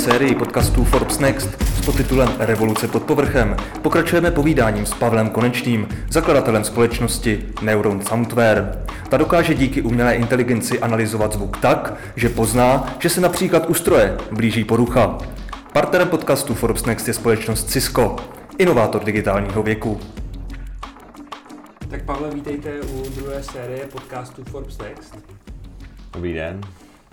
sérii podcastů Forbes Next s podtitulem Revoluce pod povrchem pokračujeme povídáním s Pavlem Konečným, zakladatelem společnosti Neuron Soundware. Ta dokáže díky umělé inteligenci analyzovat zvuk tak, že pozná, že se například u stroje blíží porucha. Partnerem podcastu Forbes Next je společnost Cisco, inovátor digitálního věku. Tak Pavle, vítejte u druhé série podcastu Forbes Next. Dobrý den.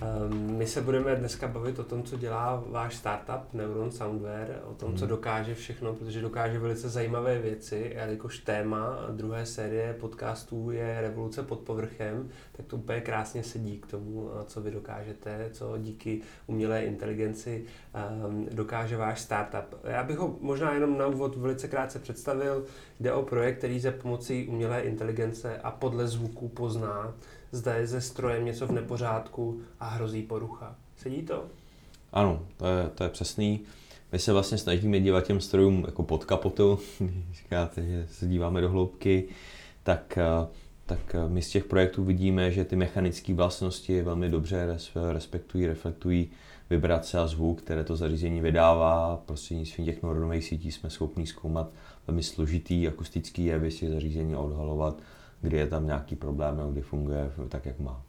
Ehm, my se budeme dneska bavit o tom, co dělá váš startup Neuron Soundware, o tom, co Mhm. dokáže všechno, protože dokáže velice zajímavé věci, a jakož téma druhé série podcastů je revoluce pod povrchem, tak to úplně krásně sedí k tomu, eh, co vy dokážete, co díky umělé inteligenci ehm, dokáže váš startup. Já bych ho možná jenom na úvod velice krátce představil. Jde o projekt, který za pomocí umělé inteligence a podle zvuku pozná, zda je ze strojem něco v nepořádku a hrozí porucha. Sedí to? Ano, to je, to je přesný. My se vlastně snažíme dívat těm strojům jako pod kapotou, když říkáte, že se díváme do hloubky, tak, eh, tak eh, my z těch projektů vidíme, že ty mechanické vlastnosti velmi dobře res- respektují, reflektují vibrace a zvuk, které to zařízení vydává. Prostřednictvím těch neuronových sítí jsme schopni zkoumat velmi složitý akustický jevy těch zařízení odhalovat, kdy je tam nějaký problém nebo kdy funguje tak, jak má.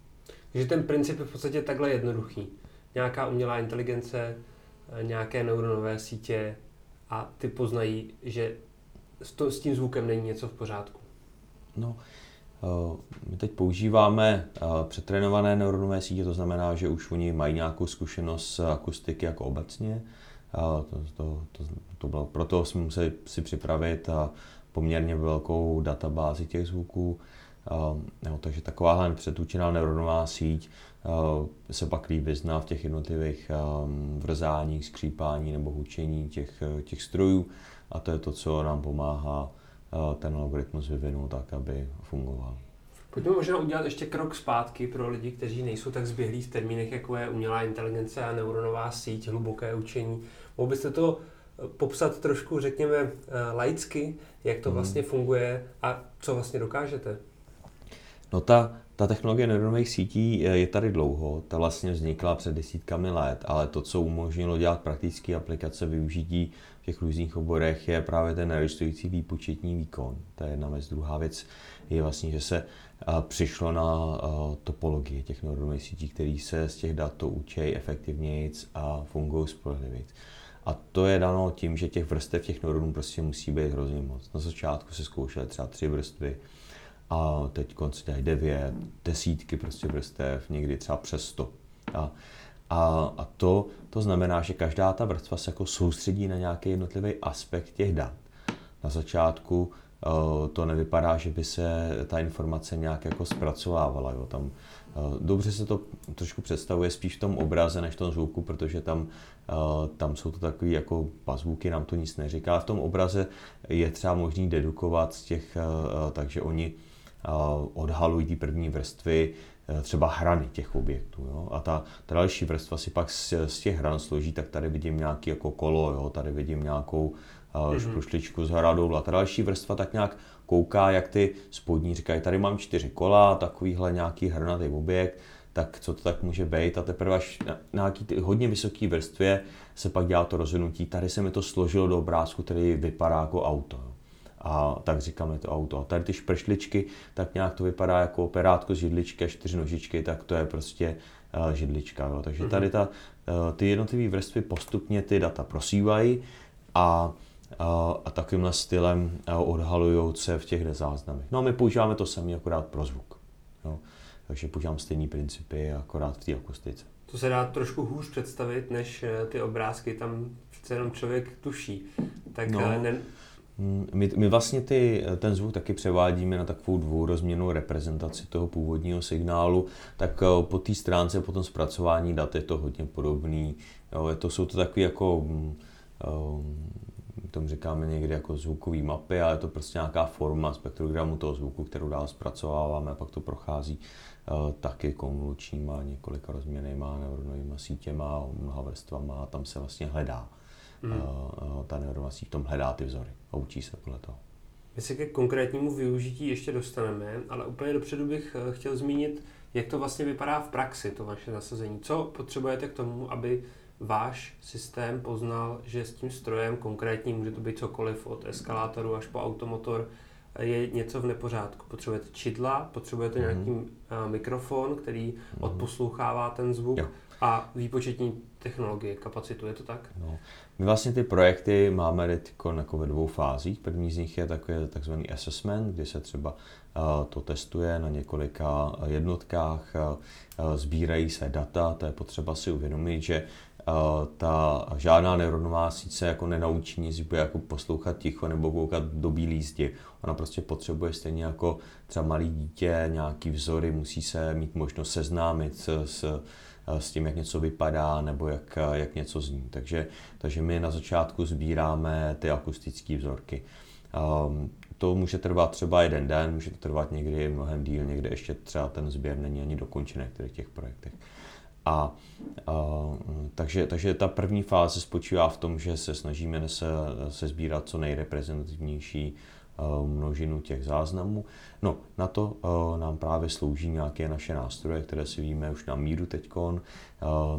Takže ten princip je v podstatě takhle jednoduchý. Nějaká umělá inteligence, eh, nějaké neuronové sítě a ty poznají, že s, to, s tím zvukem není něco v pořádku. No, eh, my teď používáme eh, přetrénované neuronové sítě, to znamená, že už oni mají nějakou zkušenost s akustiky jako obecně. To, to, to, to bylo, proto jsme museli si připravit a poměrně velkou databázi těch zvuků. No, takže takováhle přetúčená neuronová síť se pak líp vyzná v těch jednotlivých vrzáních, skřípání nebo hučení těch, těch strojů a to je to, co nám pomáhá ten algoritmus vyvinout tak, aby fungoval. Pojďme možná udělat ještě krok zpátky pro lidi, kteří nejsou tak zběhlí v termínech, jako je umělá inteligence a neuronová síť, hluboké učení. Mohl byste to popsat trošku, řekněme, eh, laicky, jak to Mhm. vlastně funguje a co vlastně dokážete? No ta, ta technologie neuronových sítí je je tady dlouho, ta vlastně vznikla před desítkami let, ale to, co umožnilo dělat praktické aplikace využití v těch různých oborech, je právě ten neregistrující výpočetní výkon. To je jedna věc. Druhá věc je vlastně, že se a, přišlo na topologii těch neuronových sítí, které se z těch dat to učí efektivněji a fungují spolehlivěji. A to je dano tím, že těch vrstev těch neuronů prostě musí být hrozně moc. Na začátku se zkoušely třeba tři vrstvy, a teď se dělají devět, desítky prostě vrstev, někdy třeba přes sto. A, a, a to, to znamená, že každá ta vrstva se jako soustředí na nějaký jednotlivý aspekt těch dat. Na začátku uh, to nevypadá, že by se ta informace nějak jako zpracovávala. Jo. Tam, uh, dobře se to trošku představuje spíš v tom obraze než v tom zvuku, protože tam, tam jsou to takové jako pazvuky, nám to nic neříká. V tom obraze je třeba možný dedukovat z těch, uh, takže oni odhalují ty první vrstvy, eh, třeba hrany těch objektů. Jo? A ta, ta další vrstva si pak z, z těch hran složí, tak tady vidím nějaký jako kolo, jo? tady vidím nějakou uh, šprušličku s hradou. A ta další vrstva tak nějak kouká, jak ty spodní říkají, tady mám čtyři kola, takovýhle nějaký hrnatý objekt, tak co to tak může být a teprve až na nějaký ty hodně vysoký vrstvě se pak dělá to rozhodnutí, tady se mi to složilo do obrázku, který vypadá jako auto. Jo a tak říkáme to auto. A tady ty špršličky, tak nějak to vypadá jako operátko z židličky a čtyři nožičky, tak to je prostě uh, židlička. Jo. Takže tady ta, uh, ty jednotlivé vrstvy postupně ty data prosívají a, uh, a takovýmhle stylem odhalují se v těch záznamech. No a my používáme to samé akorát pro zvuk. Jo. Takže používám stejné principy, akorát v té akustice. To se dá trošku hůř představit, než eh, ty obrázky, tam přece jenom člověk tuší. Tak No. no. ne, My, my vlastně ty, ten zvuk taky převádíme na takovou dvourozměrnou reprezentaci toho původního signálu, tak eh, po té stránce, po tom zpracování dat je to hodně podobný. Jo, to, jsou to takové jako, mm, eh, tomu říkáme někdy jako zvukové mapy, ale je to prostě nějaká forma spektrogramu toho zvuku, kterou dál zpracováváme a pak to prochází eh, taky konvolučníma, několika rozměrnýma neuronovými sítěma, mnoha vrstvama a tam se vlastně hledá Mm. mm. ta neuronová síť v tom hledá ty vzory a učí se podle toho. My se ke konkrétnímu využití ještě dostaneme, ale úplně dopředu bych eh, chtěl zmínit, jak to vlastně vypadá v praxi, to vaše nasazení. Co potřebujete k tomu, aby váš systém poznal, že s tím strojem konkrétní, může to být cokoliv od eskalátoru až po automotor, je něco v nepořádku. Potřebujete čidla, potřebujete mm-hmm. nějaký uh, mikrofon, který mm-hmm. odposlouchává ten zvuk jo. a výpočetní technologie, kapacitu, je to tak? No. My vlastně ty projekty máme teď jako ve dvou fázích. První z nich je takový takzvaný assessment, kdy se třeba uh, to testuje na několika jednotkách, uh, sbírají se data, to je potřeba si uvědomit, že ta žádná neuronová síť se jako nenaučí nic, bude jako poslouchat ticho nebo koukat do bílý zdi. Ona prostě potřebuje stejně jako třeba malý dítě nějaký vzory, musí se mít možnost seznámit s, s, s tím, jak něco vypadá nebo jak, jak něco zní. Takže, takže my na začátku sbíráme ty akustické vzorky. Um, to může trvat třeba jeden den, může to trvat někdy mnohem díl, někde ještě třeba ten sběr není ani dokončený v těch projektech. A, a takže, takže ta první fáze spočívá v tom, že se snažíme se, se sbírat co nejreprezentativnější množinu těch záznamů. No, na to nám právě slouží nějaké naše nástroje, které si víme už na míru teďkon.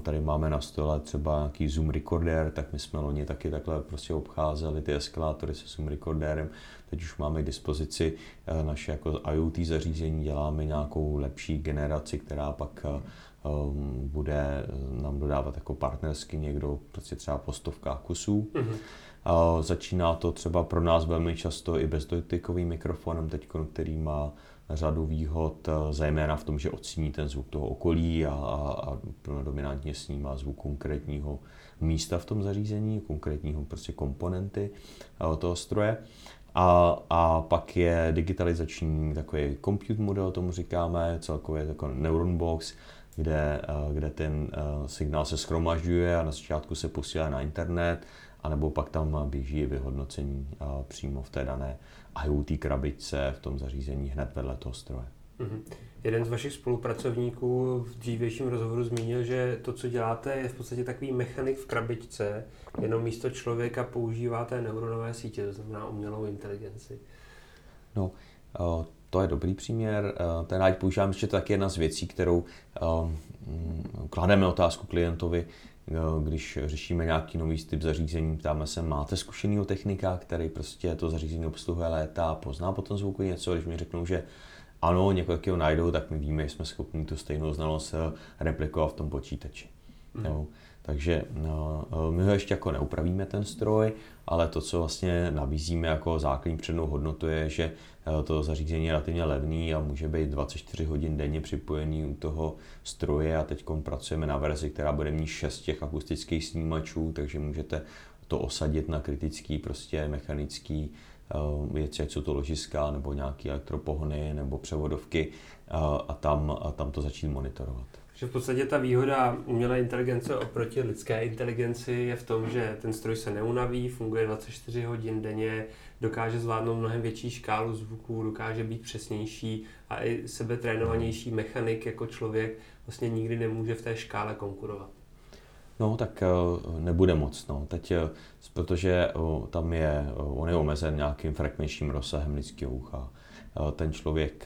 Tady máme na stole třeba nějaký Zoom recorder, tak my jsme loni taky takhle prostě obcházeli ty eskalátory se Zoom recorderem. Teď už máme k dispozici uh, naše jako IoT zařízení, děláme nějakou lepší generaci, která pak um, bude eh, nám dodávat jako partnersky někdo prostě třeba po stovkách kusů. Mm-hmm. Uh, začíná to třeba pro nás velmi často i bezdotykovým mikrofonem, teď, který má řadu výhod, eh, zejména v tom, že ocení ten zvuk toho okolí a, a, a dominantně snímá zvuk konkrétního místa v tom zařízení, konkrétního prostě komponenty uh, toho stroje. A, a pak je digitalizační takový compute model, tomu říkáme, celkově jako neuron box, kde, eh, kde ten eh, signál se schromažďuje a na začátku se posílá na internet, anebo pak tam běží vyhodnocení eh, přímo v té dané IoT krabičce v tom zařízení hned vedle toho stroje. Mm-hmm. Jeden z vašich spolupracovníků v dřívějším rozhovoru zmínil, že to, co děláte, je v podstatě takový mechanik v krabičce, jenom místo člověka používáte neuronové sítě, to znamená umělou inteligenci. No, to je dobrý příměr. Eh, ten rád používám, že to je jedna z věcí, kterou eh, klademe otázku klientovi, eh, když řešíme nějaký nový typ zařízení, ptáme se, máte zkušenýho technika, který prostě to zařízení obsluhuje léta, pozná potom zvuku něco, když mi řeknou, že ano, někoho najdou, tak my víme, že jsme schopni tu stejnou znalost replikovat v tom počítači. Mm. Jo. Takže no, my ho ještě jako neupravíme ten stroj, ale to, co vlastně nabízíme jako základní přednou hodnotu je, že eh, to zařízení je relativně levný a může být 24 hodin denně připojený u toho stroje a teď pracujeme na verzi, která bude mít 6 těch akustických snímačů, takže můžete to osadit na kritický prostě mechanický eh, věci, ať jsou to ložiska nebo nějaké elektropohony nebo převodovky a, a, tam, a tam to začít monitorovat. Že v podstatě ta výhoda umělé inteligence oproti lidské inteligenci je v tom, že ten stroj se neunaví, funguje 24 hodin denně, dokáže zvládnout mnohem větší škálu zvuků, dokáže být přesnější a i sebetrénovanější mechanik jako člověk vlastně nikdy nemůže v té škále konkurovat. No, tak eh, nebude moc. No. Teď, eh, protože eh, tam je, on je omezen nějakým frekvenčním rozsahem lidského ucha. Ten člověk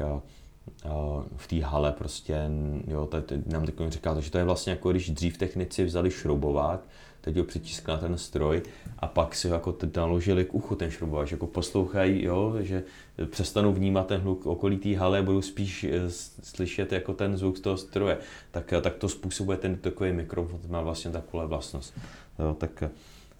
v té hale prostě, jo, tady nám teď říká, že to je vlastně jako když dřív technici vzali šroubovák, teď ho přitiskl na ten stroj a pak si ho jako naložili k uchu ten šroubovák, jako poslouchají, jo, že přestanou vnímat ten hluk okolí té hale, budou spíš eh, slyšet jako ten zvuk z toho stroje, tak, tak to způsobuje ten takový mikrofon, má vlastně takovou vlastnost. Jo, tak,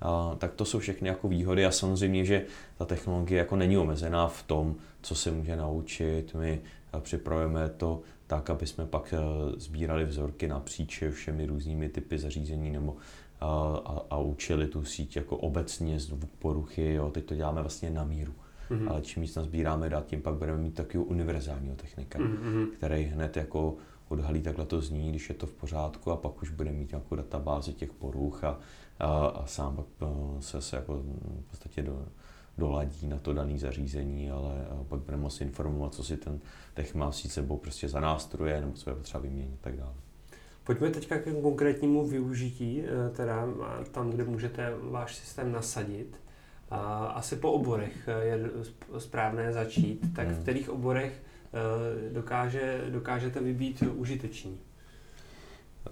a, tak to jsou všechny jako výhody a samozřejmě, že ta technologie jako není omezená v tom, co se může naučit. My připravujeme to tak, aby jsme pak eh, sbírali vzorky napříč všemi různými typy zařízení nebo a, a, a učili tu síť jako obecně zvuk poruchy. Jo. Teď to děláme vlastně na míru. Mm-hmm. Ale čím víc sbíráme dat, tím pak budeme mít takového univerzálního technika, mm-hmm. který hned jako odhalí takhle to zní, když je to v pořádku a pak už bude mít nějakou databázi těch poruch a, a, a sám pak eh, se, se jako v podstatě do, doladí na to dané zařízení, ale pak budeme moci informovat, co si ten tech má si sebou prostě za nástroje, nebo co je potřeba vyměnit a tak dále. Pojďme teďka k konkrétnímu využití, eh, teda tam, kde můžete váš systém nasadit. Asi po oborech eh, je správné začít. Tak v hmm. kterých oborech eh, dokáže, dokážete vybít užiteční?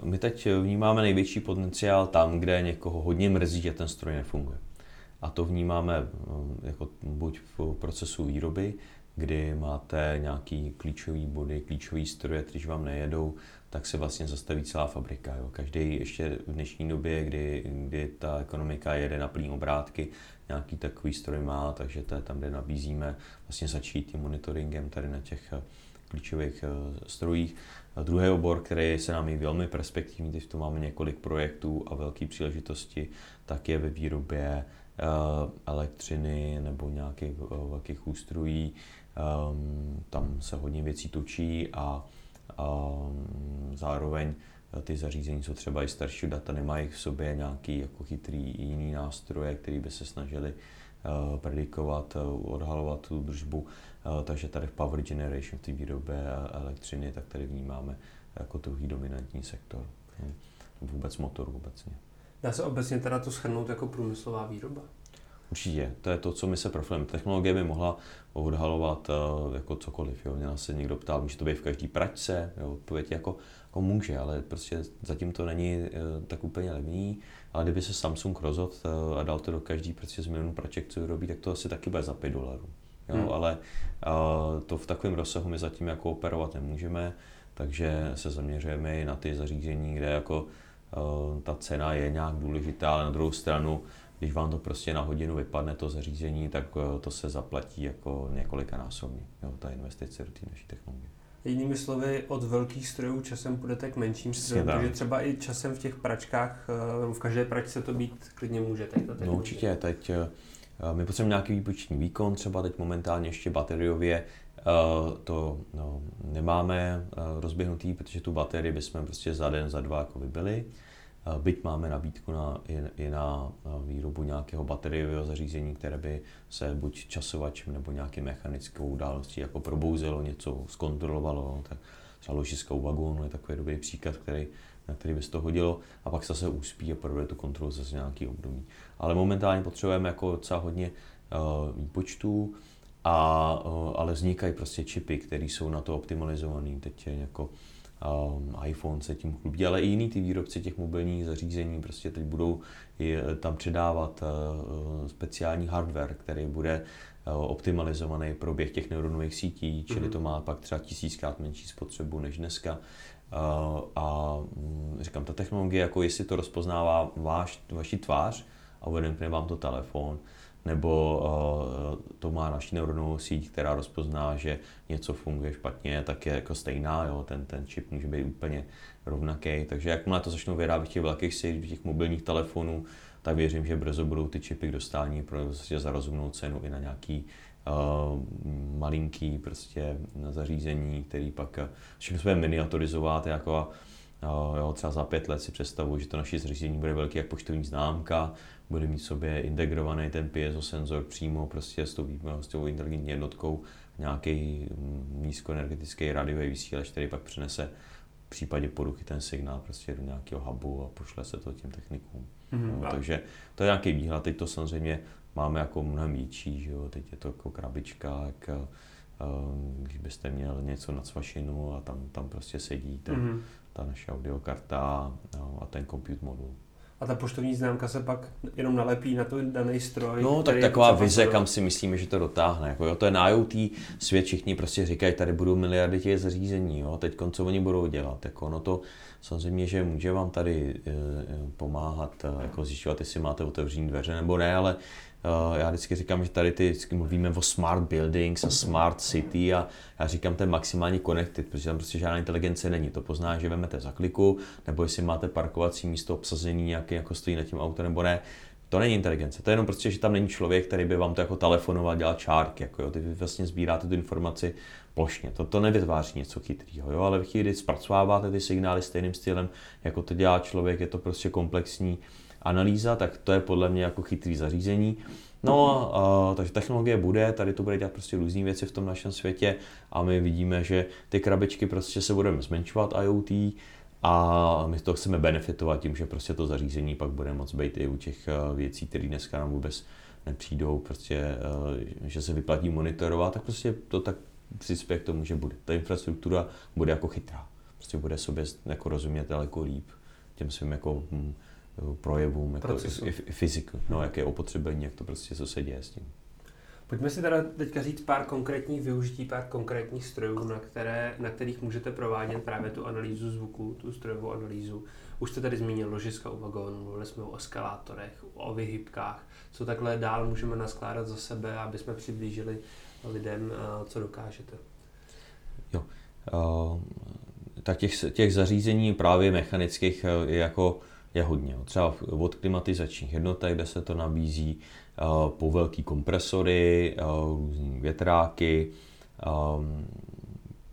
my teď vnímáme největší potenciál tam, kde někoho hodně mrzí, že ten stroj nefunguje. A to vnímáme eh, jako buď v procesu výroby, kdy máte nějaký klíčový body, klíčový stroje, když vám nejedou, tak se vlastně zastaví celá fabrika. Jo. Každý ještě v dnešní době, kdy, kdy ta ekonomika jede na plný obrátky, nějaký takový stroj má, takže to je tam, kde nabízíme vlastně začít tím monitoringem tady na těch eh, klíčových eh, strojích. Druhý obor, který se nám je velmi perspektivní, když tu máme několik projektů a velké příležitosti, tak je ve výrobě eh, elektřiny nebo nějakých velkých ústrojí. Ehm, tam se hodně věcí točí a ehm, zároveň ty zařízení jsou třeba i starší data, nemají v sobě nějaký jako chytrý jiný nástroje, který by se snažili uh, predikovat, uh, odhalovat tu držbu. Uh, takže tady v Power Generation, v té výrobě elektřiny, tak tady vnímáme jako druhý dominantní sektor. Hm. Vůbec motor obecně. Dá se obecně teda to schrnout jako průmyslová výroba? Určitě, to je to, co my se profilujeme. Technologie by mohla odhalovat uh, jako cokoliv. Jo. Mě se někdo ptal, může to být v každé pračce, jo. odpověď jako jako může, ale prostě zatím to není uh, tak úplně levný. Ale kdyby se Samsung rozhodl uh, a dal to do každý prostě z milionu praček, co vyrobí, tak to asi taky bude za 5 dolarů. Jo, hmm. Ale uh, to v takovém rozsahu my zatím jako operovat nemůžeme, takže se zaměřujeme i na ty zařízení, kde jako ta cena je nějak důležitá, ale na druhou stranu, když vám to prostě na hodinu vypadne to zařízení, tak to se zaplatí jako několikanásobně, jo, ta investice do té naší technologie. Jinými slovy, od velkých strojů časem půjdete k menším strojům, takže třeba i časem v těch pračkách, eh, v každé pračce to být klidně může. Teď to no určitě, teď eh, my potřebujeme nějaký výpočetní výkon, třeba teď momentálně ještě bateriově eh, to no, nemáme rozběhnutý, protože tu baterii bychom prostě za den, za dva jako vybili. Byť máme nabídku na, i, na výrobu nějakého bateriového zařízení, které by se buď časovačem nebo nějakým mechanickou událostí jako probouzelo, něco zkontrolovalo, tak třeba ložiska u vagónu je takový dobrý příklad, který, na který by se to hodilo a pak se zase uspí a provede tu kontrolu zase nějaký období. Ale momentálně potřebujeme jako docela hodně uh, výpočtů, a, ale vznikají prostě čipy, které jsou na to optimalizované. Teď je jako iPhone se tím chlubí, ale i jiný ty výrobci těch mobilních zařízení prostě teď budou tam přidávat uh, speciální hardware, který bude uh, optimalizovaný pro běh těch neuronových sítí, čili mm-hmm. to má pak třeba tisíckrát menší spotřebu než dneska. A um, říkám, ta technologie, jako jestli to rozpoznává váš, vaši tvář a uvedeme vám to telefon, nebo uh, to má naši neuronovou síť, která rozpozná, že něco funguje špatně, tak je jako stejná, jo, ten, ten čip může být úplně rovnaký. Takže jakmile to začnou vyrábět těch velkých síť, těch mobilních telefonů, tak věřím, že brzo budou ty čipy k dostání pro prostě za rozumnou cenu i na nějaký uh, malinký prostě zařízení, který pak všechno své miniaturizovat, jako jo, třeba za pět let si představuji, že to naše zařízení bude velký jak poštovní známka, bude mít v sobě integrovaný ten piezo senzor přímo prostě s tou, s tou inteligentní jednotkou nějaký mm, nízkoenergetický radiový vysílač, který pak přinese v případě poruchy ten signál prostě do nějakého hubu a pošle se to těm technikům. Mm-hmm. No, takže to je nějaký výhled, teď to samozřejmě máme jako mnohem větší, že jo? teď je to jako krabička, jak, uh, když byste měl něco na svašinu a tam, tam prostě sedí ten, mm-hmm. Ta naše audiokarta no, a ten compute modul a ta poštovní známka se pak jenom nalepí na to daný stroj. No, tak taková vize, kam si myslíme, že to dotáhne. Jako, jo, to je na IoT svět, všichni prostě říkají, tady budou miliardy těch zařízení, jo, teď co oni budou dělat. Jako, no to samozřejmě, že může vám tady e, pomáhat e, jako zjišťovat, jestli máte otevřené dveře nebo ne, ale Eh, já vždycky říkám, že tady ty, mluvíme o smart buildings a smart city a já říkám, to je maximálně connected, protože tam prostě žádná inteligence není. To pozná, že vemete za kliku, nebo jestli máte parkovací místo obsazený nějaký, jako stojí na tím auto nebo ne. To není inteligence, to je jenom prostě, že tam není člověk, který by vám to jako telefonoval, dělal čárky, jako jo. Ty vlastně sbíráte tu informaci plošně. To, to nevytváří něco chytrého, jo, ale v chvíli, kdy zpracováváte ty signály stejným stylem, jako to dělá člověk, je to prostě komplexní analýza, tak to je podle mě jako chytrý zařízení. No, uh, takže technologie bude, tady to bude dělat prostě různé věci v tom našem světě a my vidíme, že ty krabičky prostě se budeme zmenšovat IoT a my to chceme benefitovat tím, že prostě to zařízení pak bude moc být i u těch věcí, které dneska nám vůbec nepřijdou, prostě, uh, že se vyplatí monitorovat, tak prostě to tak přispěje k tomu, že bude. Ta infrastruktura bude jako chytrá. prostě bude sobě jako rozumět daleko líp těm svým jako hm, projevům, jako i, i fyziku, no, jaké opotřebení, jak to prostě, co se děje s tím. Pojďme si teda teďka říct pár konkrétních využití, pár konkrétních strojů, na, které, na kterých můžete provádět právě tu analýzu zvuku, tu strojovou analýzu. Už jste tady zmínil ložiska u vagónu, mluvili jsme o eskalátorech, o vyhybkách. Co takhle dál můžeme naskládat za sebe, aby jsme přiblížili lidem, eh, co dokážete? Jo. Uh, tak těch, těch zařízení právě mechanických eh, je jako je hodně. Třeba od klimatizačních jednotek, kde se to nabízí, po velký kompresory, různý větráky,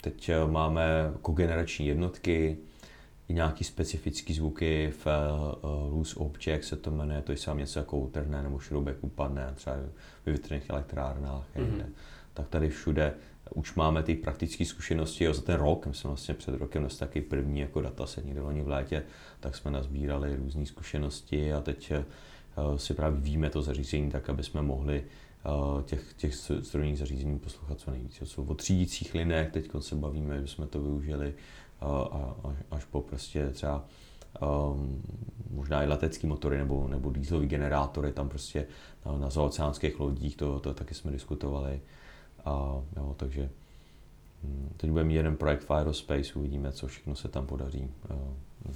teď máme kogenerační jednotky, i nějaký specifický zvuky v Loose Object se to jmenuje, to je sám něco jako utrhne nebo šroubek upadne, třeba ve větrných elektrárnách, mm-hmm. tak tady všude už máme ty praktické zkušenosti jo, za ten rok, my jsme vlastně před rokem dostali taky první jako data se někde loni v létě, tak jsme nazbírali různé zkušenosti a teď uh, si právě víme to zařízení tak, aby jsme mohli uh, těch, těch strojních zařízení poslouchat co nejvíc. Jsou o třídících linek, teď se bavíme, že jsme to využili uh, a, až po prostě třeba um, možná i letecký motory nebo, nebo dýzlový generátory, tam prostě na, na zaoceánských lodích, to, to taky jsme diskutovali. A, jo, takže hm, teď budeme mít jeden projekt v Aerospace, uvidíme, co všechno se tam podaří uh,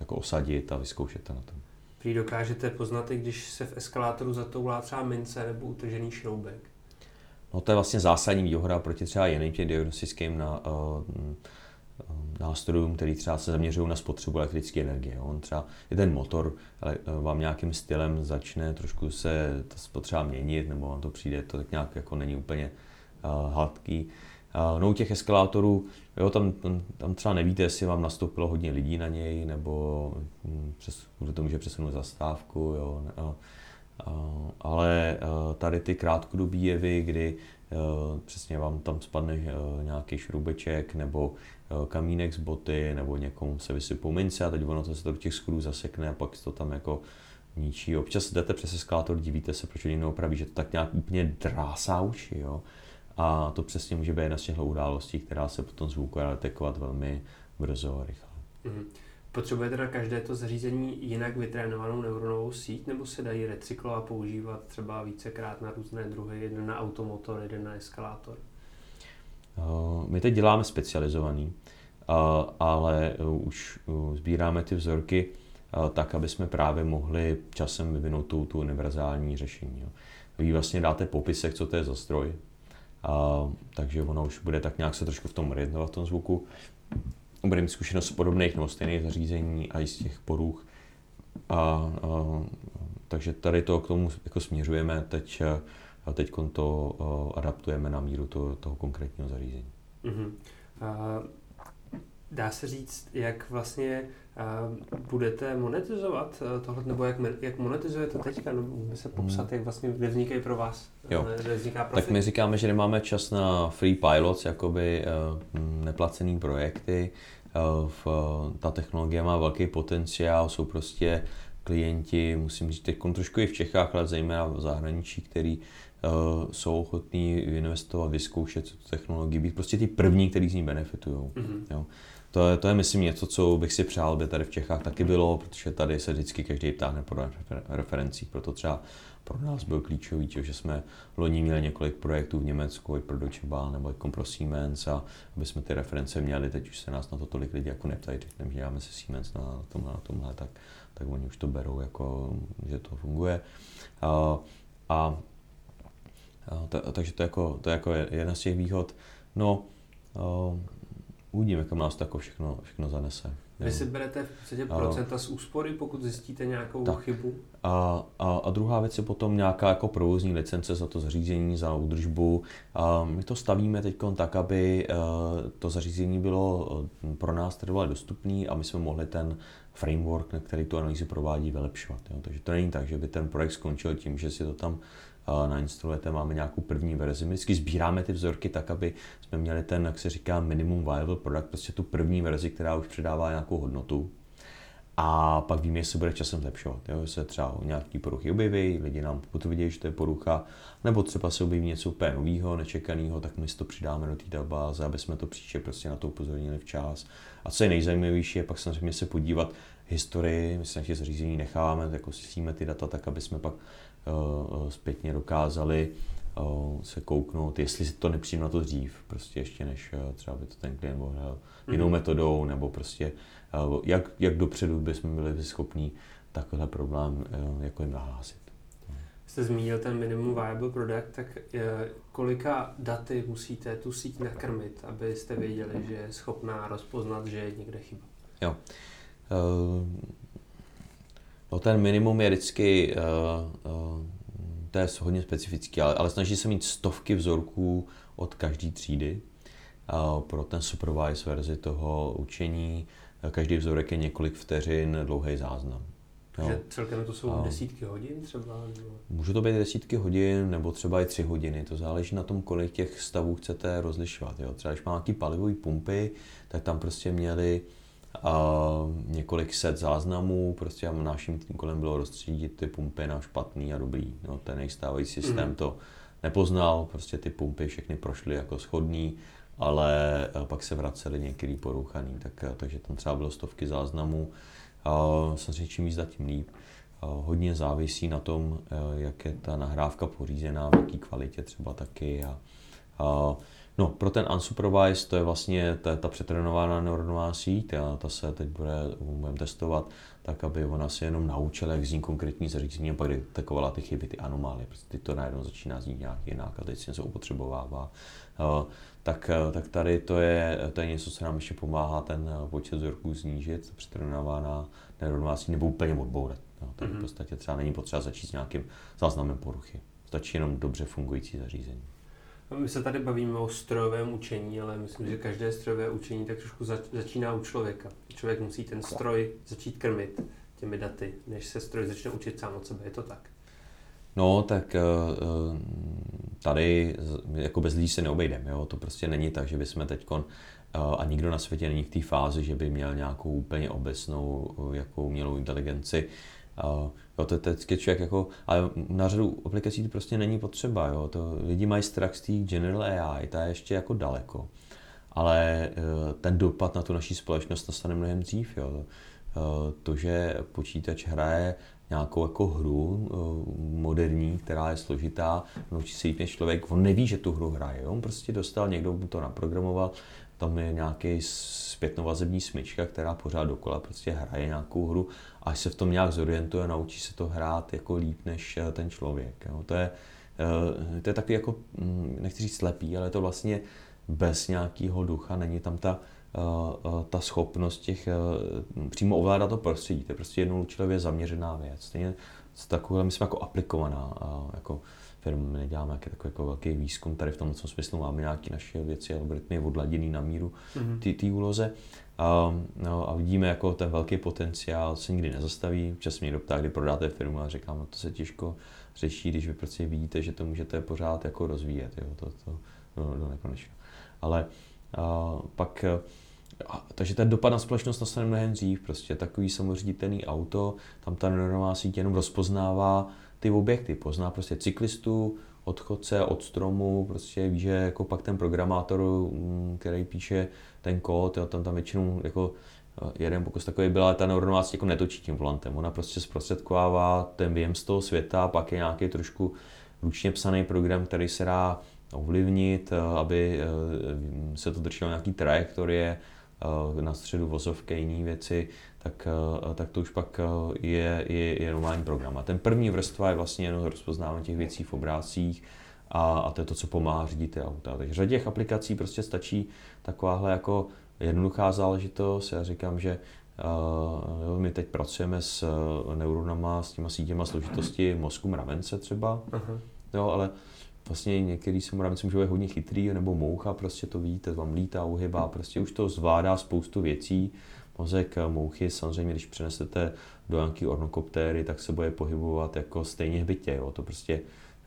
jako osadit a vyzkoušet to na tom. Prý dokážete poznat, i když se v eskalátoru zatoulá třeba mince nebo utržený šroubek? No to je vlastně zásadní výhoda proti třeba jiným těm diagnostickým na, uh, nástrojům, který třeba se zaměřují na spotřebu elektrické energie. On třeba je ten motor, ale vám nějakým stylem začne trošku se ta spotřeba měnit, nebo vám to přijde, to tak nějak jako není úplně hladký. Uh, no u těch eskalátorů, jo, tam, tam třeba nevíte, jestli vám nastoupilo hodně lidí na něj, nebo hm, přes, tomu, že přesunul zastávku, jo, uh, uh, ale tady ty krátkodobí jevy, kdy přesně vám tam spadne nějaký šroubeček, nebo Eh, kamínek z boty nebo někomu se vysypou mince a teď ono to se to do těch skrů zasekne a pak to tam jako ničí. Občas jdete přes eskalátor, divíte se, proč oni neopraví, že to tak nějak úplně drásá uši, jo. A to přesně může být jedna z těchto událostí, která se potom zvuku detekovat velmi brzo a rychle. Mm-hmm. Potřebujete na každé to zařízení jinak vytrénovanou neuronovou síť, nebo se dají recyklovat a používat třeba vícekrát na různé druhy, jeden na automotor, jeden na eskalátor? Eh, my teď děláme specializovaný, eh, ale eh, už sbíráme ty vzorky tak, aby jsme právě mohli časem vyvinout tu, tu univerzální řešení. Vy vlastně dáte popisek, co to je za stroj, a, takže ono už bude tak nějak se trošku v tom orientovat v tom zvuku. Bude mít zkušenost z podobných nebo stejných zařízení a i z těch poruch. A, a, takže tady to k tomu jako směřujeme. Teď a teď to uh, adaptujeme na míru to, toho konkrétního zařízení. Uh-huh. Uh, dá se říct, jak vlastně budete monetizovat uh, tohle, nebo jak, jak monetizujete teďka? Můžeme se popsat, hmm. jak vlastně vznikají pro vás, jo. vzniká profit? Tak my říkáme, že nemáme čas na free pilots, jakoby uh, neplacený projekty. V, ta technologie má velký potenciál, jsou prostě klienti, musím říct, teď trošku i v Čechách, ale zejména v zahraničí, který uh, jsou ochotní investovat, vyzkoušet tu technologii, být prostě ty první, kteří z ní benefitují. Mm-hmm. To je, to je, myslím, něco, co bych si přál, by tady v Čechách taky bylo, protože tady se vždycky každý ptáhne po referencích, proto třeba pro nás byl klíčový, že jsme loni měli několik projektů v Německu, i pro Deutsche Bahn nebo jako pro Siemens, a aby jsme ty reference měli, teď už se nás na to tolik lidí jako neptají, řekneme, že děláme se Siemens na tomhle, na tomhle, tak, tak oni už to berou, jako, že to funguje. A, a to, takže to, jako, to je jako jedna z těch výhod. No, uh, uvidíme, kam nás to jako všechno, všechno zanese. Vy si berete v podstatě procenta z úspory, pokud zjistíte nějakou tak. chybu? A, a, a druhá věc je potom nějaká jako provozní licence za to zařízení, za údržbu. A my to stavíme teď tak, aby uh, to zařízení bylo pro nás trvale dostupné a my jsme mohli ten framework, na který tu analýzu provádí, vylepšovat. Jo. Takže to není tak, že by ten projekt skončil tím, že si to tam nainstalujete, máme nějakou první verzi. My vždycky sbíráme ty vzorky tak, aby jsme měli ten, jak se říká, minimum viable product, prostě tu první verzi, která už předává nějakou hodnotu. a pak víme, jestli bude časem zlepšovat. Jo? Se třeba nějaký poruchy objeví, lidi nám potvrdí, že to je porucha, nebo třeba se objeví něco úplně nového, nečekaného, tak my si to přidáme do té databáze, aby jsme to příště prostě na to upozornili včas. A co je nejzajímavější, je pak samozřejmě se podívat historii, my si naše zařízení necháváme, jako síme ty data tak, aby jsme pak zpětně dokázali uh, se kouknout, jestli si to nepřijde na to dřív, prostě ještě než třeba by to ten klient mohl jinou mm-hmm. metodou, nebo prostě jak, jak dopředu bychom byli schopni takovýhle problém jako jim nahlásit. Jste zmínil ten minimum viable product, tak kolika daty musíte tu síť nakrmit, abyste věděli, že je schopná rozpoznat, že je někde chyba? Jo. No ten minimum je vždycky uh, uh, to je hodně specifický, ale, ale snaží se mít stovky vzorků od každé třídy pro ten supervise verzi toho učení. Každý vzorek je několik vteřin dlouhý záznam. Takže celkem to jsou a, desítky hodin třeba? Může to být desítky hodin, nebo třeba i tři hodiny. To záleží na tom, kolik těch stavů chcete rozlišovat. Jo. Třeba když má nějaký palivový pumpy, tak tam prostě měli a několik set záznamů, prostě a naším úkolem bylo rozstřídit ty pumpy na špatný a dobrý. No, ten nejstávající systém mm. to nepoznal, prostě ty pumpy všechny prošly jako schodný, ale pak se vracely některý porouchaný, tak, takže tam třeba bylo stovky záznamů. A samozřejmě čím víc tím líp. Hodně závisí na tom, jak je ta nahrávka pořízená, v jaký kvalitě třeba taky. A, a No, pro ten unsupervised to je vlastně ta, ta přetrénovaná neuronová síť, a ta se teď bude, budeme testovat, tak aby ona se jenom naučila, jak zní konkrétní zařízení a pak detekovala ty chyby, ty anomálie, protože ty to najednou začíná znít nějak jinak a teď se něco upotřebovává. Uh, tak, tak tady to je, to je něco, co nám ještě pomáhá ten počet vzorků snížit, přetrénovaná neuronová síť nebo úplně odbourat. No, tady mm-hmm. v podstatě třeba není potřeba začít s nějakým záznamem poruchy. Stačí jenom dobře fungující zařízení. My se tady bavíme o strojovém učení, ale myslím, že každé strojové učení tak trošku začíná u člověka. Člověk musí ten stroj začít krmit těmi daty, než se stroj začne učit sám od sebe. Je to tak? No, tak eh, eh, tady jako bez lidí se neobejdeme. Jo? To prostě není tak, že bychom teď eh, a nikdo na světě není v té fázi, že by měl nějakou úplně obecnou jako umělou inteligenci. Uh, jo, to, to je člověk jako, ale na řadu aplikací to prostě není potřeba, jo, to lidi mají strach z té general AI, ta je ještě jako daleko, ale uh, ten dopad na tu naší společnost nastane mnohem dřív, jo. Uh, to, že počítač hraje nějakou jako hru uh, moderní, která je složitá, naučí se jít člověk, on neví, že tu hru hraje, on prostě dostal, někdo mu to naprogramoval, tam je nějaký zpětnovazební smyčka, která pořád dokola prostě hraje nějakou hru až se v tom nějak zorientuje, naučí se to hrát jako líp než eh, ten člověk. Jo. To, je, eh, to je takový jako, hm, nechci říct slepý, ale to vlastně bez nějakého ducha, není tam ta, eh, ta schopnost těch přímo ovládat to prostředí. To je prostě jednou učilevě zaměřená věc. Stejně taková, myslím, jako aplikovaná. Jako firma, my neděláme jaký takový jako velký výzkum tady v tom smyslu, máme nějaké naše věci, algoritmy odladěný na míru mm-hmm. té úloze. A, no, a vidíme jako ten velký potenciál se nikdy nezastaví. Čas mě někdo ptá, kdy prodáte firmu a říkám, no to se těžko řeší, když vy prostě vidíte, že to můžete pořád jako rozvíjet, jo, to, to do, do nekonečna. Ale a, pak a, takže ten dopad na společnost nastane mnohem dřív. Prostě takový samoříditelný auto, tam ta neuronová síť jenom rozpoznává ty objekty, pozná prostě cyklistu, odchodce od stromu, prostě ví, že jako pak ten programátor, mm, který píše ten kód, jo, tam tam většinou jako eh, jeden pokus takový byl, ale ta neuronová jako netočí tím volantem. Ona prostě zprostředkovává ten věm z toho světa, pak je nějaký trošku ručně psaný program, který se dá ovlivnit, eh, aby eh, se to drželo nějaký trajektorie na středu vozovky, jiné věci, tak, tak to už pak je, je, je normální program. A ten první vrstva je vlastně jenom rozpoznávání těch věcí v obrázcích, a, a to je to, co pomáhá řídit ty auta. Takže řadě těch aplikací prostě stačí takováhle jako jednoduchá záležitost. Já říkám, že uh, my teď pracujeme s neuronama, s těma sítěma složitosti mozku mravence třeba, uh-huh. jo, ale vlastně některý se mravence můžou být hodně chytrý, nebo moucha, prostě to víte, vám lítá, uhybá, prostě už to zvládá spoustu věcí. Mozek mouchy samozřejmě, když přenesete do nějaký ornokoptéry, tak se bude pohybovat jako stejně hbitě, jo, to prostě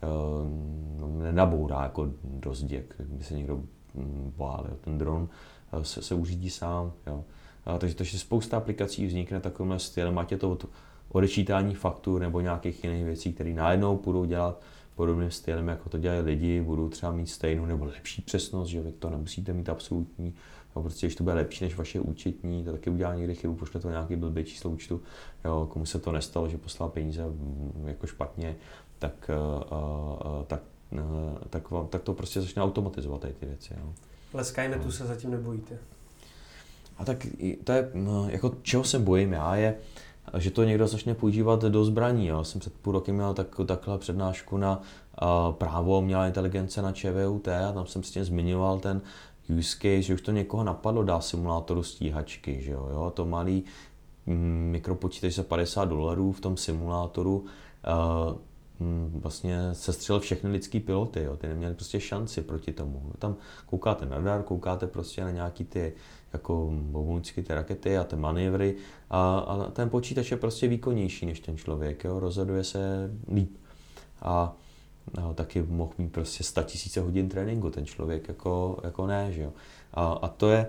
uh, nenabourá jako do zdi, jak by se někdo bál. Jo. Ten dron eh, se, se uřídí sám. Jo. A, takže, takže spousta aplikací vznikne takovým stylem, máte to od odečítání faktur nebo nějakých jiných věcí, které najednou budou dělat podobným stylem, jako to dělají lidi, budou třeba mít stejnou nebo lepší přesnost, že vy to nemusíte mít absolutní, jo, prostě když to bude lepší než vaše účetní, to taky udělá někdy chybu, pošle to nějaký blbý číslo účtu, jo, komu se to nestalo, že poslal peníze mm, jako špatně, tak, uh, uh, tak, uh, tak, tak, to prostě začne automatizovat tady ty věci. Jo. Ale Skynetu no. se zatím nebojíte? A tak to je, no, jako čeho se bojím já, je, že to někdo začne používat do zbraní. Já jsem před půl rokem měl tak, takhle přednášku na uh, právo umělé inteligence na ČVUT a tam jsem s zmiňoval ten use case, že už to někoho napadlo dá simulátoru stíhačky, že jo, jo? to malý mm, mikropočítač za 50 dolarů v tom simulátoru uh, vlastně sestřelil všechny lidský piloty, jo. ty neměli prostě šanci proti tomu. Tam koukáte na radar, koukáte prostě na nějaký ty jako bobunicky ty rakety a ty manévry a, a ten počítač je prostě výkonnější než ten člověk, jo, rozhoduje se líp. A, a taky mohl mít prostě 100 tisíce hodin tréninku, ten člověk jako, jako ne, že jo. A, a to je,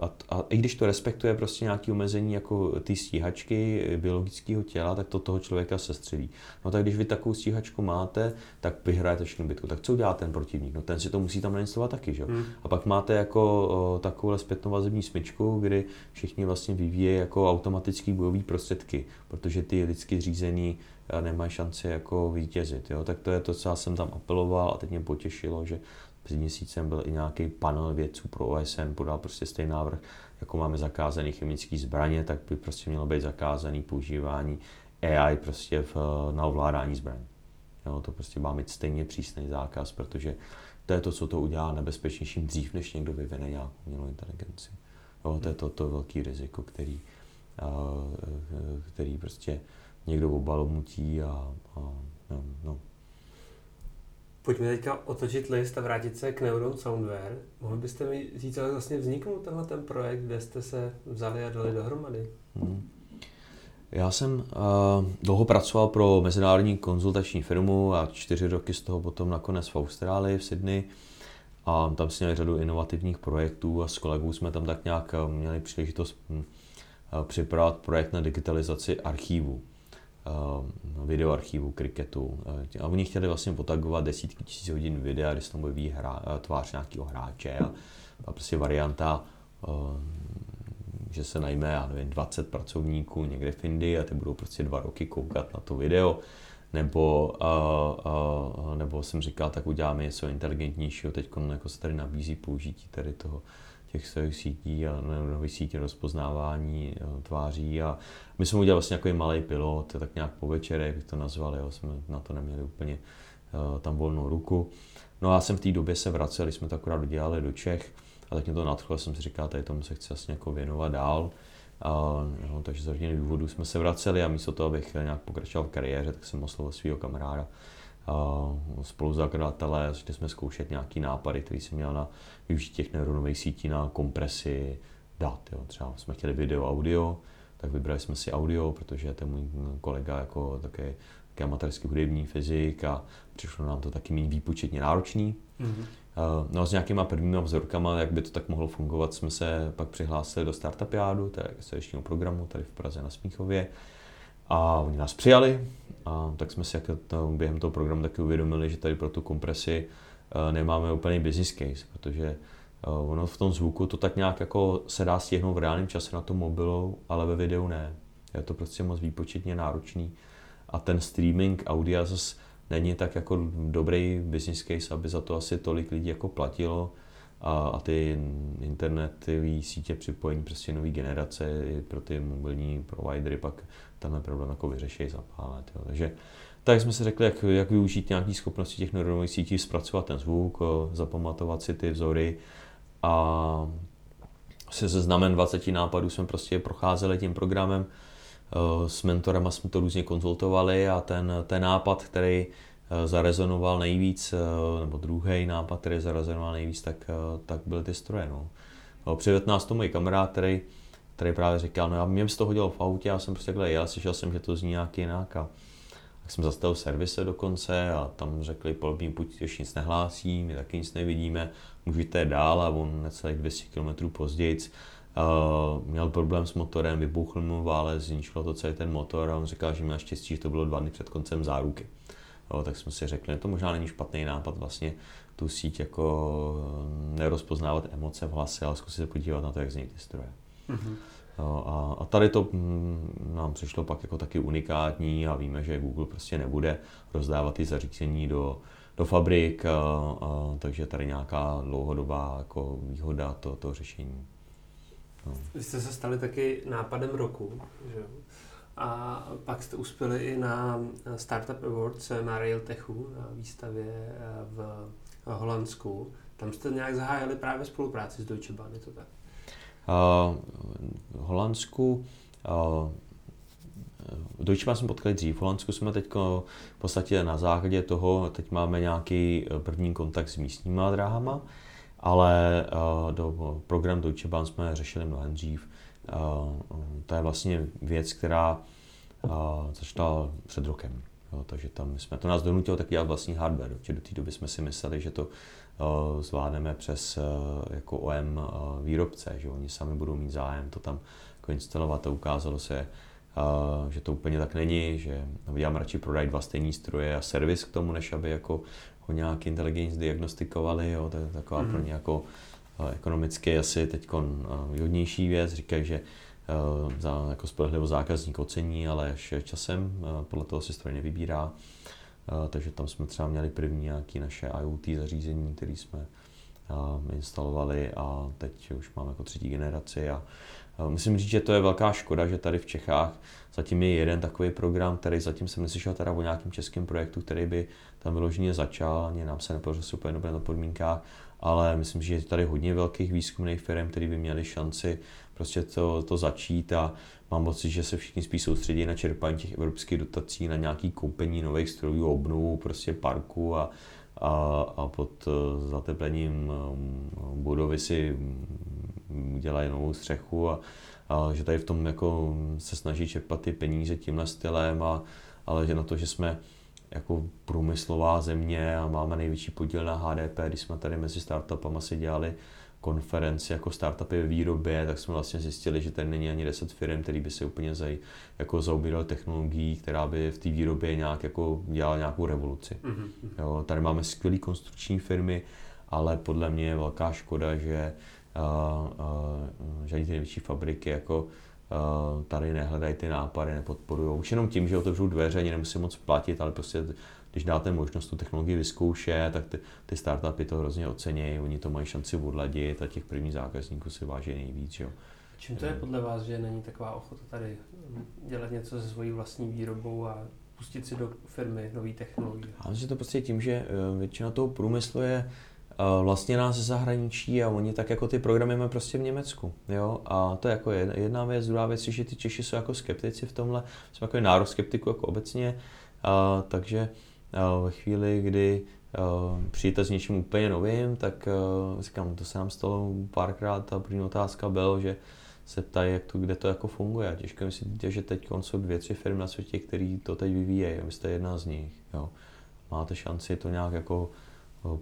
a, a i když to respektuje prostě nějaké omezení jako ty stíhačky biologického těla, tak to toho člověka se střelí. No tak když vy takovou stíhačku máte, tak vyhrajete všechnu bitku. Tak co udělá ten protivník? No ten si to musí tam nainstalovat taky, že? Hmm. A pak máte jako o, takovou zpětnou vazební smyčku, kdy všichni vlastně vyvíjejí jako automatický bojový prostředky, protože ty lidsky zřízený nemají šanci jako vítězit. Jo? Tak to je to, co já jsem tam apeloval a teď mě potěšilo, že před měsícem byl i nějaký panel vědců pro OSN, podal prostě stejný návrh, jako máme zakázaný chemické zbraně, tak by prostě mělo být zakázaný používání AI prostě v, na ovládání zbraní. Jo, to prostě má mít stejně přísný zákaz, protože to je to, co to udělá nebezpečnějším dřív, než někdo vyvine nějakou umělou inteligenci. Jo, to je to, to velký riziko, který, který prostě někdo obalomutí a, a no, no, Pojďme teďka otočit list a vrátit se k Neuron Soundware. Mohli byste mi říct, jak vlastně vzniknul tenhle ten projekt, kde jste se vzali a dali dohromady? Hmm. Já jsem uh, dlouho pracoval pro mezinárodní konzultační firmu a čtyři roky z toho potom nakonec v Austrálii, v Sydney. A tam jsme měli řadu inovativních projektů a s kolegou jsme tam tak nějak eh, měli příležitost hm, eh, připravovat projekt na digitalizaci archívu. Uh, videoarchivu kriketu. Uh, a oni chtěli vlastně potagovat desítky tisíc hodin videa, kde se tam hra, uh, tvář nějakého hráče a, a prostě varianta, že se najme, já nevím, 20 pracovníků někde v Indii a ty budou prostě dva roky koukat na to video, nebo, nebo jsem říkal, tak uděláme něco inteligentnějšího, teď jako se tady nabízí použití tady toho těch svých sítí a nových sítí rozpoznávání eh, tváří a my jsme udělali vlastně jako malý pilot, tak nějak po večerech bych to nazval, jo, jsme na to neměli úplně uh, tam volnou ruku. No a já jsem v té době se vracel, jsme to akorát dodělali do Čech a tak mě to nadchlo, jsem si říkal, tady tomu se chci vlastně jako věnovat dál. A, no, takže z rodinných důvodů jsme se vraceli a místo toho, abych nějak pokračoval v kariéře, tak jsem oslovil svého kamaráda, spoluzakladatele, začali jsme zkoušet nějaký nápady, který jsem měl na využití těch neuronových sítí na kompresi dat. Jo. Třeba jsme chtěli video, audio, tak vybrali jsme si audio, protože ten můj kolega jako také, také amatérský hudební fyzik a přišlo nám to taky méně výpočetně náročný. Mm-hmm. No s nějakýma prvníma vzorkama, jak by to tak mohlo fungovat, jsme se pak přihlásili do Startupiádu, to je programu tady v Praze na Smíchově. A oni nás přijali, a tak jsme si jako to, během toho programu taky uvědomili, že tady pro tu kompresi uh, nemáme úplný business case, protože uh, ono v tom zvuku to tak nějak jako se dá stihnout v reálném čase na tom mobilu, ale ve videu ne. Je to prostě moc výpočetně náročný. A ten streaming audia zase není tak jako dobrý business case, aby za to asi tolik lidí jako platilo a, a ty internetové sítě připojení prostě nový generace pro ty mobilní providery pak tenhle problém jako vyřeší za pár let. Jo. Takže tak jsme si řekli, jak, jak využít nějaké schopnosti těch neuronových sítí, zpracovat ten zvuk, zapamatovat si ty vzory a se znamen 20 nápadů jsme prostě procházeli tím programem, s mentorem jsme to různě konzultovali a ten, ten nápad, který zarezonoval nejvíc, nebo druhý nápad, který zarezonoval nejvíc, tak, tak byly ty stroje. No. Přivedl nás to můj kamarád, který který právě říkal, no já mě z toho hodilo v autě, já jsem prostě takhle jel, slyšel jsem, že to zní nějak jinak a tak jsem zastavil servise dokonce a tam řekli, polobní buď už nic nehlásí, my taky nic nevidíme, můžete dál a on necelých 200 km později Uh, měl problém s motorem, vybuchl mu válec, zničilo to celý ten motor a on říkal, že měl štěstí, že to bylo dva dny před koncem záruky. Jo, tak jsme si řekli, to možná není špatný nápad vlastně tu síť jako nerozpoznávat emoce v hlase, ale zkusit se podívat na to, jak zní ty stroje. Mm-hmm. A, a tady to mm, nám přišlo pak jako taky unikátní a víme, že Google prostě nebude rozdávat ty zařízení do, do fabrik, a, a, takže tady nějaká dlouhodobá jako výhoda to, to řešení. No. Vy jste se stali taky nápadem roku, že A pak jste uspěli i na Startup Awards na Railtechu, na výstavě v Holandsku. Tam jste nějak zahájili právě spolupráci s Deutsche Bahn, je to tak? Uh, v Holandsku uh, Deutsche Bahn jsme potkali dřív, v Holandsku jsme teď v podstatě na základě toho, teď máme nějaký eh, první kontakt s místníma dráhama, ale uh, do program Deutsche Bahn jsme řešili mnohem dřív. Uh, to je vlastně věc, která uh, začala před rokem. Jo, takže tam jsme, to nás donutilo tak dělat vlastní hardware, protože do té doby jsme si mysleli, že to uh, zvládneme přes uh, jako OM uh, výrobce, že oni sami budou mít zájem to tam jako instalovat a ukázalo se, uh, že to úplně tak není, že vám radši prodají dva stejný stroje a servis k tomu, než aby jako ho nějak inteligentně diagnostikovali, jo, to je taková mm. pro ně jako ekonomicky asi teď uh, výhodnější věc, říkají, že Eh, za jako spolehlivost zákazník ocení, ale až časem eh, podle toho si stroj nevybírá. Eh, takže tam jsme třeba měli první nějaké naše IoT zařízení, které jsme instalovali a teď už máme jako třetí generaci a Musím říct, že to je velká škoda, že tady v Čechách zatím je jeden takový program, který zatím jsem neslyšel teda o nějakém českém projektu, který by tam vyloženě začal, ani nám se nepodařilo se úplně na podmínkách, ale myslím, že je tady hodně velkých výzkumných firm, které by měly šanci prostě to, to začít a mám pocit, že se všichni spíš soustředí na čerpání těch evropských dotací, na nějaký koupení nových strojů, obnovu prostě parku a, a, a pod eh, zateplením eh, budovy si mm, dělají novou střechu a, a že tady v tom jako se snaží čerpat ty peníze tímhle stylem, a, ale že na to, že jsme jako průmyslová země a máme největší podíl na HDP, když jsme tady mezi startupama si dělali konferenci jako startupy ve výrobě, tak jsme vlastně zjistili, že tady není ani 10 firm, který by se úplně zaj, jako zaobíral technologií, která by v té výrobě nějak jako dělala nějakou revoluci. Mm-hmm. Jo, tady máme skvělé konstrukční firmy, ale podle mě je velká škoda, že uh, uh, žádný ty největší fabriky jako uh, tady nehledají ty nápady, nepodporují. Už jenom tím, že otevřou dveře, ani nemusí moc platit, ale prostě když dáte možnost tu technologii vyzkoušet, tak ty, ty startupy to hrozně ocení, oni to mají šanci odladit a těch prvních zákazníků si váží nejvíc. Jo. Čím to je podle vás, že není taková ochota tady dělat něco se svojí vlastní výrobou a pustit si do firmy nové technologie? Já myslím, že to prostě tím, že eh, většina toho průmyslu je eh, vlastně nás ze zahraničí a oni tak jako ty programy máme prostě v Německu. Jo? A to je jako jedna věc. Druhá věc je, že ty Češi jsou jako skeptici v tomhle. Jsme jako národ skeptiku jako obecně. A, takže ve chvíli, kdy přijete s něčím úplně novým, tak říkám, to se nám stalo párkrát, a první otázka byl, že se ptají, jak to, kde to jako funguje. A těžko myslíte, že teď jsou dvě, tři firmy na světě, které to teď vyvíjejí a vy jste jedna z nich. Jo. Máte šanci to nějak jako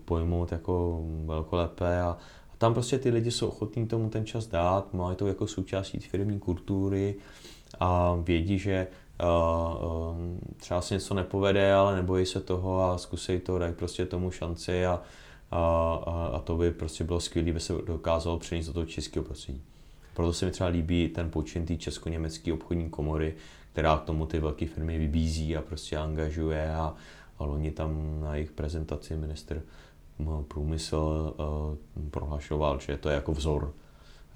pojmout jako velkolepé a, a tam prostě ty lidi jsou ochotní tomu ten čas dát, mají to jako součástí firmní kultury a vědí, že třeba se něco nepovede, ale nebojí se toho a zkusej to, dají prostě tomu šanci a, a, a to by prostě bylo skvělé, by se dokázalo přenést do toho českého prostředí. Proto se mi třeba líbí ten počin té česko-německé obchodní komory, která k tomu ty velké firmy vybízí a prostě angažuje a, a loni tam na jejich prezentaci minister průmysl uh, prohlašoval, že to je jako vzor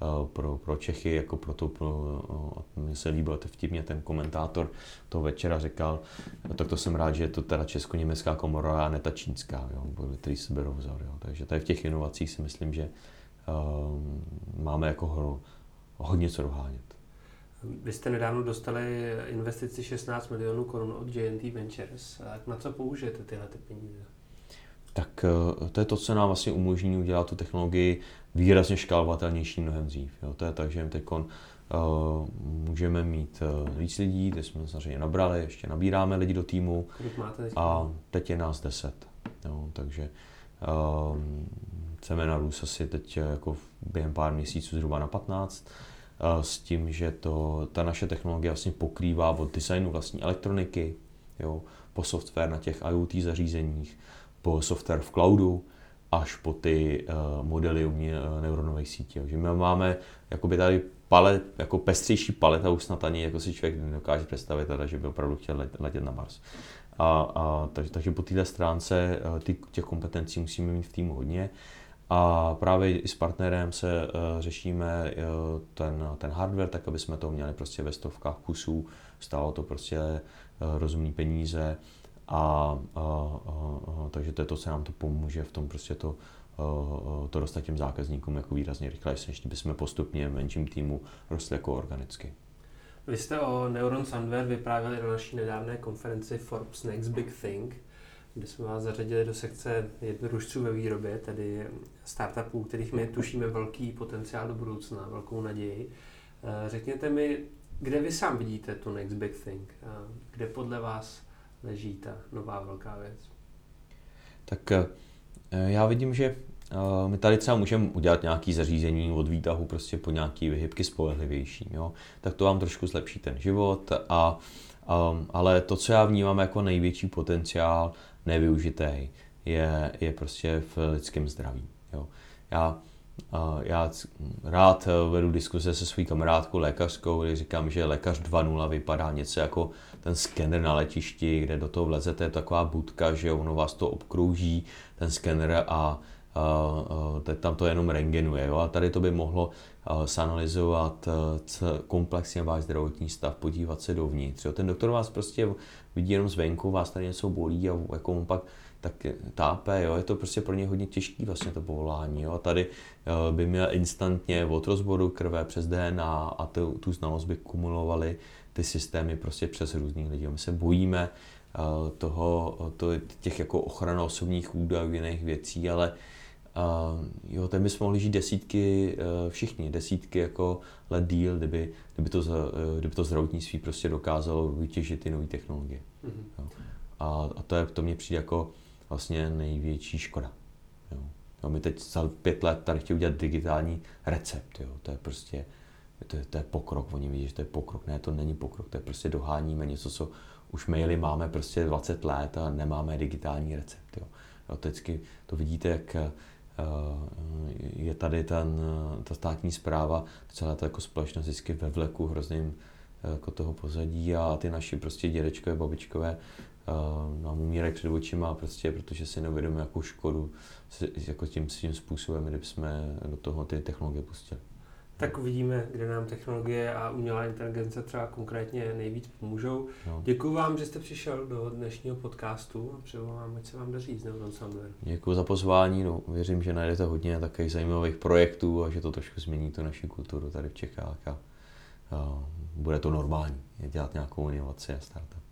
Eh, pro, pro Čechy, jako pro to, pro, eh, mně se líbilo to vtipně, ten komentátor toho večera říkal, no, tak to jsem rád, že je to teda česko-německá komora a ne ta čínská, jo, který si berou vzor. Jo. Takže tady v těch inovacích si myslím, že um, máme jako hro, hodně co dohánět. Vy jste nedávno dostali investici 16 milionů korun od JNT Ventures. Na co použijete tyhle ty peníze? Tak to je to, co nám vlastně umožní udělat tu technologii výrazně škálovatelnější mnohem dřív. Jo. To je tak, že teď uh, můžeme mít uh, víc lidí, teď jsme samozřejmě nabrali, ještě nabíráme lidi do týmu máte teď? a teď je nás 10. Jo. Takže uh, chceme narůst asi teď jako během pár měsíců zhruba na 15 s tím, že to, ta naše technologie vlastně pokrývá od designu vlastní elektroniky, jo, po software na těch IoT zařízeních, po software v cloudu, až po ty uh, modely uh, neuronových sítí. Takže my máme jakoby tady palet, jako pestřejší paleta už snad ani jako si člověk nedokáže představit, teda, že by opravdu chtěl let, letět na Mars. A, a, takže, takže po této stránce uh, ty, těch kompetencí musíme mít v týmu hodně. A právě i s partnerem se uh, řešíme uh, ten, ten hardware, tak aby jsme to měli prostě ve stovkách kusů, stálo to prostě uh, rozumný peníze. A, a, a, a takže to je to, co nám to pomůže v tom prostě to, to dostat těm zákazníkům jako výrazně rychleji, než bychom postupně v menším týmu rostli jako organicky. Vy jste o Neuron Sandware vyprávěli na naší nedávné konferenci Forbes Next Big Thing, kde jsme vás zařadili do sekce jednorušců ve výrobě, tedy startupů, kterých my tušíme velký potenciál do budoucna, velkou naději. Eh, řekněte mi, kde vy sám vidíte tu next big thing? Eh, kde podle vás leží ta nová velká věc? Tak eh, já vidím, že my tady třeba můžeme udělat nějaký zařízení od výtahu prostě po nějaký vyhybky spolehlivější, jo? tak to vám trošku zlepší ten život, a, um, ale to, co já vnímám jako největší potenciál, nevyužitý, je, je prostě v lidském zdraví. Jo. Já, já rád vedu diskuse se svou kamarádkou lékařskou, kdy říkám, že lékař 2.0 vypadá něco jako ten skener na letišti, kde do toho vlezete, je taková budka, že ono vás to obkrouží, ten skener a teď tam to jenom rengenuje. Jo? A tady to by mohlo sanalizovat komplexně váš zdravotní stav, podívat se dovnitř. Jo? Ten doktor vás prostě vidí jenom zvenku, vás tady něco bolí a jako on pak tak tápe, jo, je to prostě pro ně hodně těžký vlastně to povolání, jo, a tady by měl instantně od rozboru krve přes DNA a tu, tu znalost by kumulovali ty systémy prostě přes různých lidí. My se bojíme toho, to, těch jako ochrana osobních údajů, jiných věcí, ale Uh, jo, ten bychom mohli žít desítky, uh, všichni, desítky jako let díl, kdyby, kdyby, to, uh, kdyby to zdravotnictví prostě dokázalo vytěžit ty nové technologie. Mm-hmm. Jo. A, a to, je, to mě přijde jako vlastně největší škoda. Jo. Jo, my teď za pět let tady chtějí udělat digitální recept. Jo. To je prostě to je, to je pokrok. Oni vidí, že to je pokrok. Ne, to není pokrok. To je prostě doháníme něco, co už maily máme prostě 20 let a nemáme digitální recept. Jo. Jo, teďky to vidíte, jak je tady ten, ta státní zpráva, celá ta jako společnost vždycky ve vleku hrozným jako toho pozadí a ty naši prostě dědečkové, babičkové nám umírají před očima prostě, protože si neuvědomí jakou škodu jako tím, tím způsobem, kdyby jsme do toho ty technologie pustili. Tak uvidíme, kde nám technologie a umělá inteligence třeba konkrétně nejvíc pomůžou. No. Děkuji vám, že jste přišel do dnešního podcastu a přeju vám, ať se vám daří z Neuron Soundware. Děkuji za pozvání, no, věřím, že najdete hodně takových zajímavých projektů a že to trošku změní tu naši kulturu tady v Čechách a, a bude to normální, dělat nějakou inovaci a startup.